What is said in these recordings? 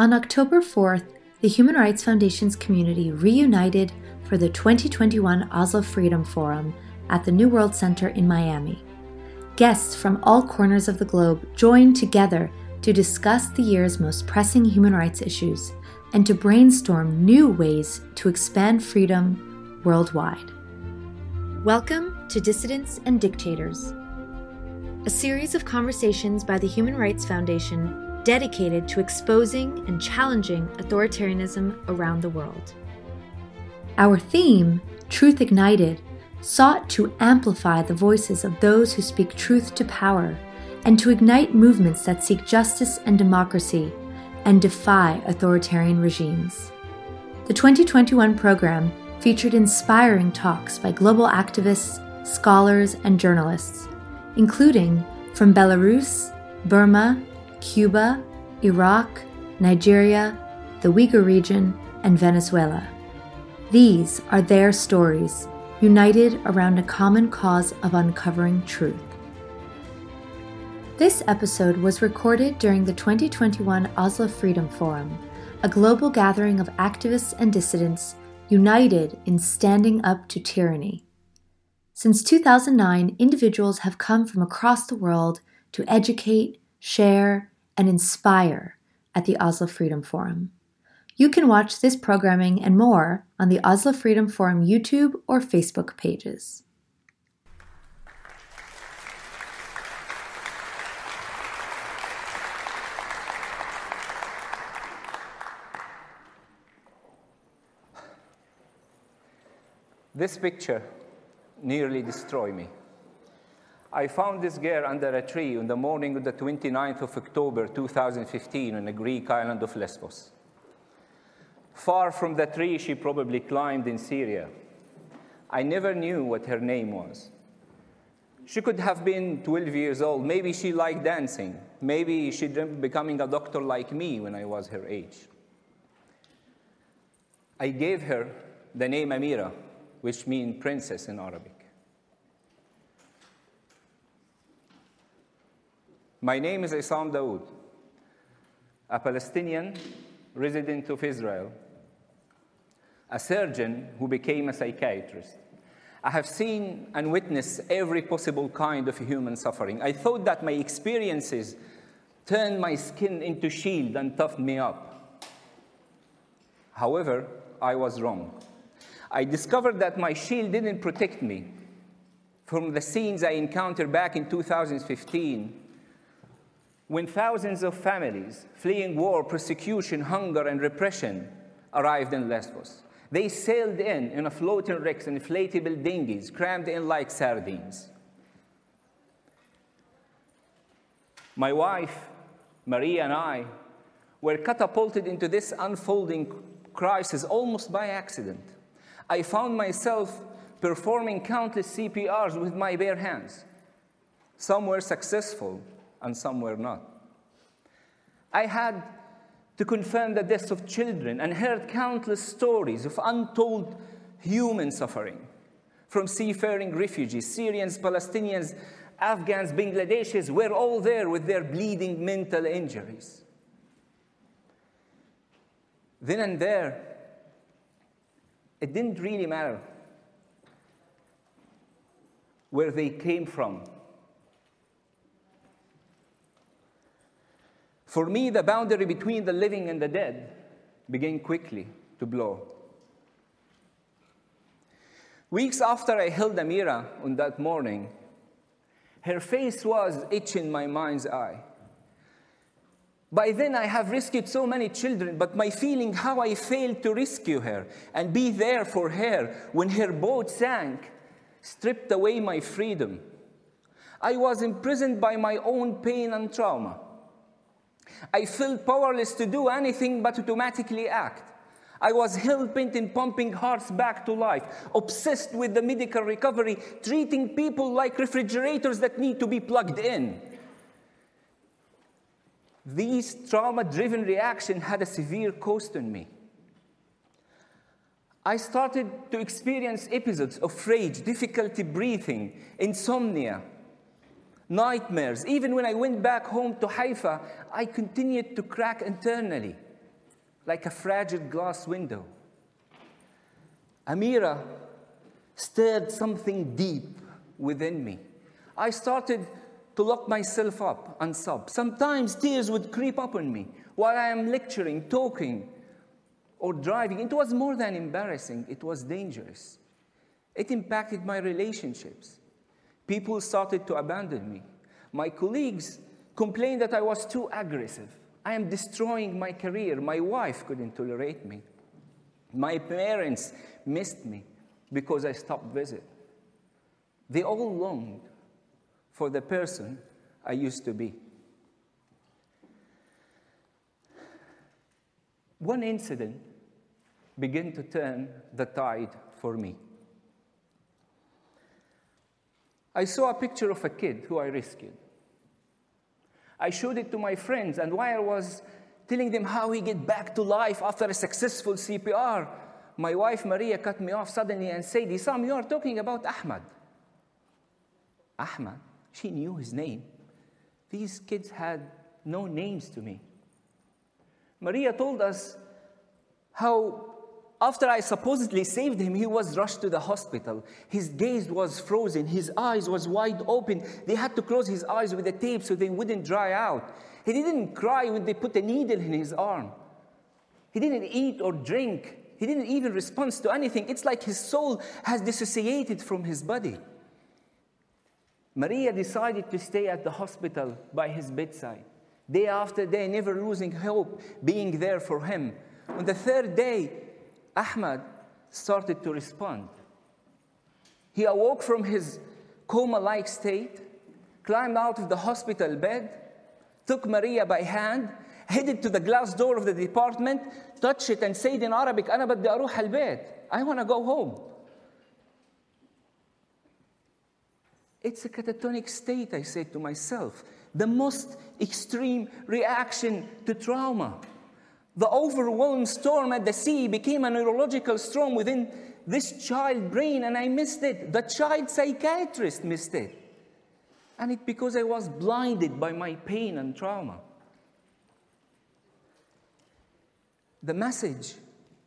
On October 4th, the Human Rights Foundation's community reunited for the 2021 Oslo Freedom Forum at the New World Center in Miami. Guests from all corners of the globe joined together to discuss the year's most pressing human rights issues and to brainstorm new ways to expand freedom worldwide. Welcome to Dissidents and Dictators, a series of conversations by the Human Rights Foundation dedicated to exposing and challenging authoritarianism around the world. Our theme, Truth Ignited, sought to amplify the voices of those who speak truth to power and to ignite movements that seek justice and democracy and defy authoritarian regimes. The 2021 program featured inspiring talks by global activists, scholars, and journalists, including from Belarus, Burma, Cuba, Iraq, Nigeria, the Uyghur region, and Venezuela. These are their stories, united around a common cause of uncovering truth. This episode was recorded during the 2021 Oslo Freedom Forum, a global gathering of activists and dissidents united in standing up to tyranny. Since 2009, individuals have come from across the world to educate, share, and inspire at the Oslo Freedom Forum. You can watch this programming and more on the Oslo Freedom Forum YouTube or Facebook pages. This picture nearly destroyed me. I found this girl under a tree on the morning of the 29th of October 2015 on the Greek island of Lesbos. Far from the tree she probably climbed in Syria. I never knew what her name was. She could have been 12 years old. Maybe she liked dancing. Maybe she dreamt becoming a doctor like me when I was her age. I gave her the name Amira which means princess in Arabic. My name is Essam Daod, a Palestinian resident of Israel, a surgeon who became a psychiatrist. I have seen and witnessed every possible kind of human suffering. I thought that my experiences turned my skin into shield and toughened me up. However, I was wrong. I discovered that my shield didn't protect me from the scenes I encountered back in 2015 when thousands of families fleeing war, persecution, hunger, and repression arrived in Lesbos. They sailed in in a floating wrecks and inflatable dinghies, crammed in like sardines. My wife, Maria, and I were catapulted into this unfolding crisis almost by accident. I found myself performing countless CPRs with my bare hands. Some were successful and some were not. I had to confirm the deaths of children and heard countless stories of untold human suffering from seafaring refugees, Syrians, Palestinians, Afghans, Bangladeshis were all there with their bleeding mental injuries. Then and there, it didn't really matter where they came from. For me, the boundary between the living and the dead began quickly to blow. Weeks after I held Amira on that morning, her face was itching my mind's eye. By then, I have rescued so many children, but my feeling how I failed to rescue her and be there for her when her boat sank stripped away my freedom. I was imprisoned by my own pain and trauma. I felt powerless to do anything but automatically act. I was hell bent in pumping hearts back to life, obsessed with the medical recovery, treating people like refrigerators that need to be plugged in. These trauma driven reaction had a severe cost on me. I started to experience episodes of rage, difficulty breathing, insomnia, nightmares. Even when I went back home to Haifa, I continued to crack internally, like a fragile glass window. Amira stirred something deep within me. I started to lock myself up and sob. Sometimes tears would creep up on me while I am lecturing, talking, or driving. It was more than embarrassing, it was dangerous. It impacted my relationships. People started to abandon me. My colleagues complained that I was too aggressive. I am destroying my career. My wife couldn't tolerate me. My parents missed me because I stopped visit. They all longed for the person I used to be. One incident began to turn the tide for me. I saw a picture of a kid who I rescued. I showed it to my friends, and while I was telling them how he get back to life after a successful CPR, my wife Maria cut me off suddenly and said, Essam, you are talking about Ahmad. Ahmad, she knew his name. These kids had no names to me. Maria told us how after I supposedly saved him, he was rushed to the hospital. His gaze was frozen, his eyes was wide open. They had to close his eyes with a tape so they wouldn't dry out. He didn't cry when they put a needle in his arm. He didn't eat or drink. He didn't even respond to anything. It's like his soul has dissociated from his body. Maria decided to stay at the hospital by his bedside. Day after day, never losing hope, being there for him. On the third day, Ahmad started to respond. He awoke from his coma like state, climbed out of the hospital bed, took Maria by hand, headed to the glass door of the department, touched it, and said in Arabic, أنا بدي أروح البيت. I want to go home. It's a catatonic state, I said to myself. The most extreme reaction to trauma. The overwhelmed storm at the sea became a neurological storm within this child brain, and I missed it. The child psychiatrist missed it. And it because I was blinded by my pain and trauma. The message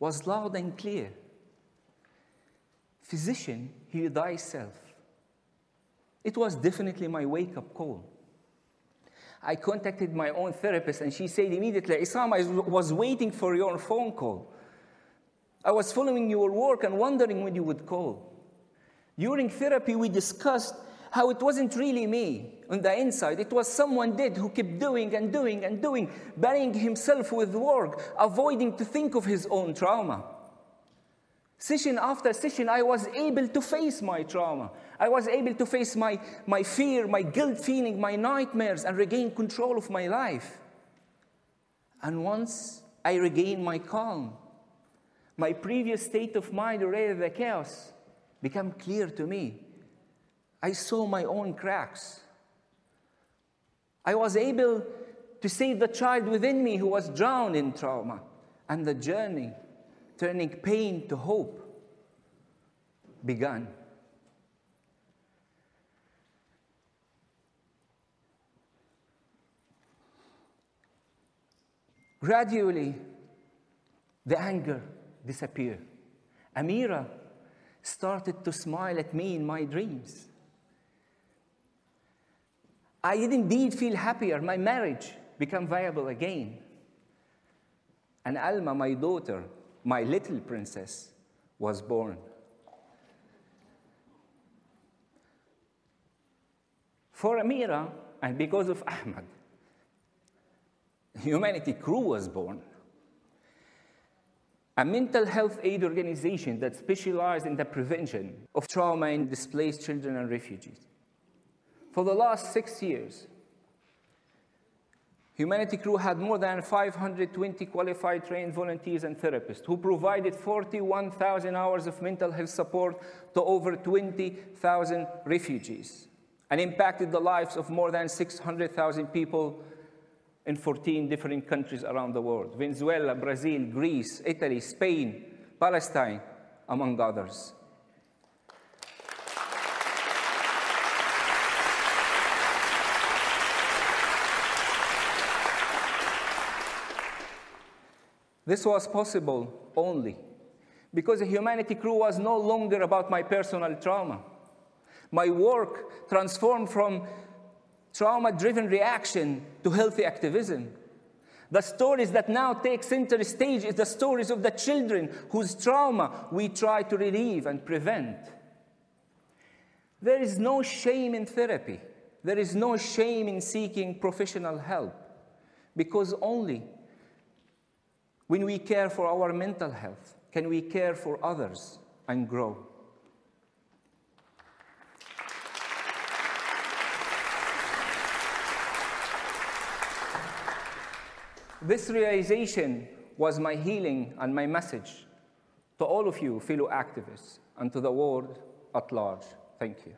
was loud and clear Physician, heal thyself. It was definitely my wake up call. I contacted my own therapist, and she said immediately, Essam, I was waiting for your phone call. I was following your work and wondering when you would call. During therapy, we discussed how it wasn't really me on the inside. It was someone dead who kept doing and doing and doing, burying himself with work, avoiding to think of his own trauma. Session after session, I was able to face my trauma. I was able to face my, my fear, my guilt feeling, my nightmares, and regain control of my life. And once I regained my calm, my previous state of mind, rather the chaos, became clear to me. I saw my own cracks. I was able to save the child within me who was drowned in trauma and the journey turning pain to hope, began. Gradually, the anger disappeared. Amira started to smile at me in my dreams. I did indeed feel happier. My marriage became viable again. And Alma, my daughter, my little princess was born. For Amira, and because of Ahmad, Humanity Crew was born. A mental health aid organization that specialized in the prevention of trauma in displaced children and refugees. For the last six years, Humanity Crew had more than 520 qualified trained volunteers and therapists who provided 41,000 hours of mental health support to over 20,000 refugees and impacted the lives of more than 600,000 people in 14 different countries around the world Venezuela, Brazil, Greece, Italy, Spain, Palestine, among others. This was possible only because the Humanity Crew was no longer about my personal trauma. My work transformed from trauma driven reaction to healthy activism. The stories that now take center stage is the stories of the children whose trauma we try to relieve and prevent. There is no shame in therapy. There is no shame in seeking professional help because only when we care for our mental health can we care for others and grow. This realization was my healing and my message to all of you, fellow activists, and to the world at large. Thank you.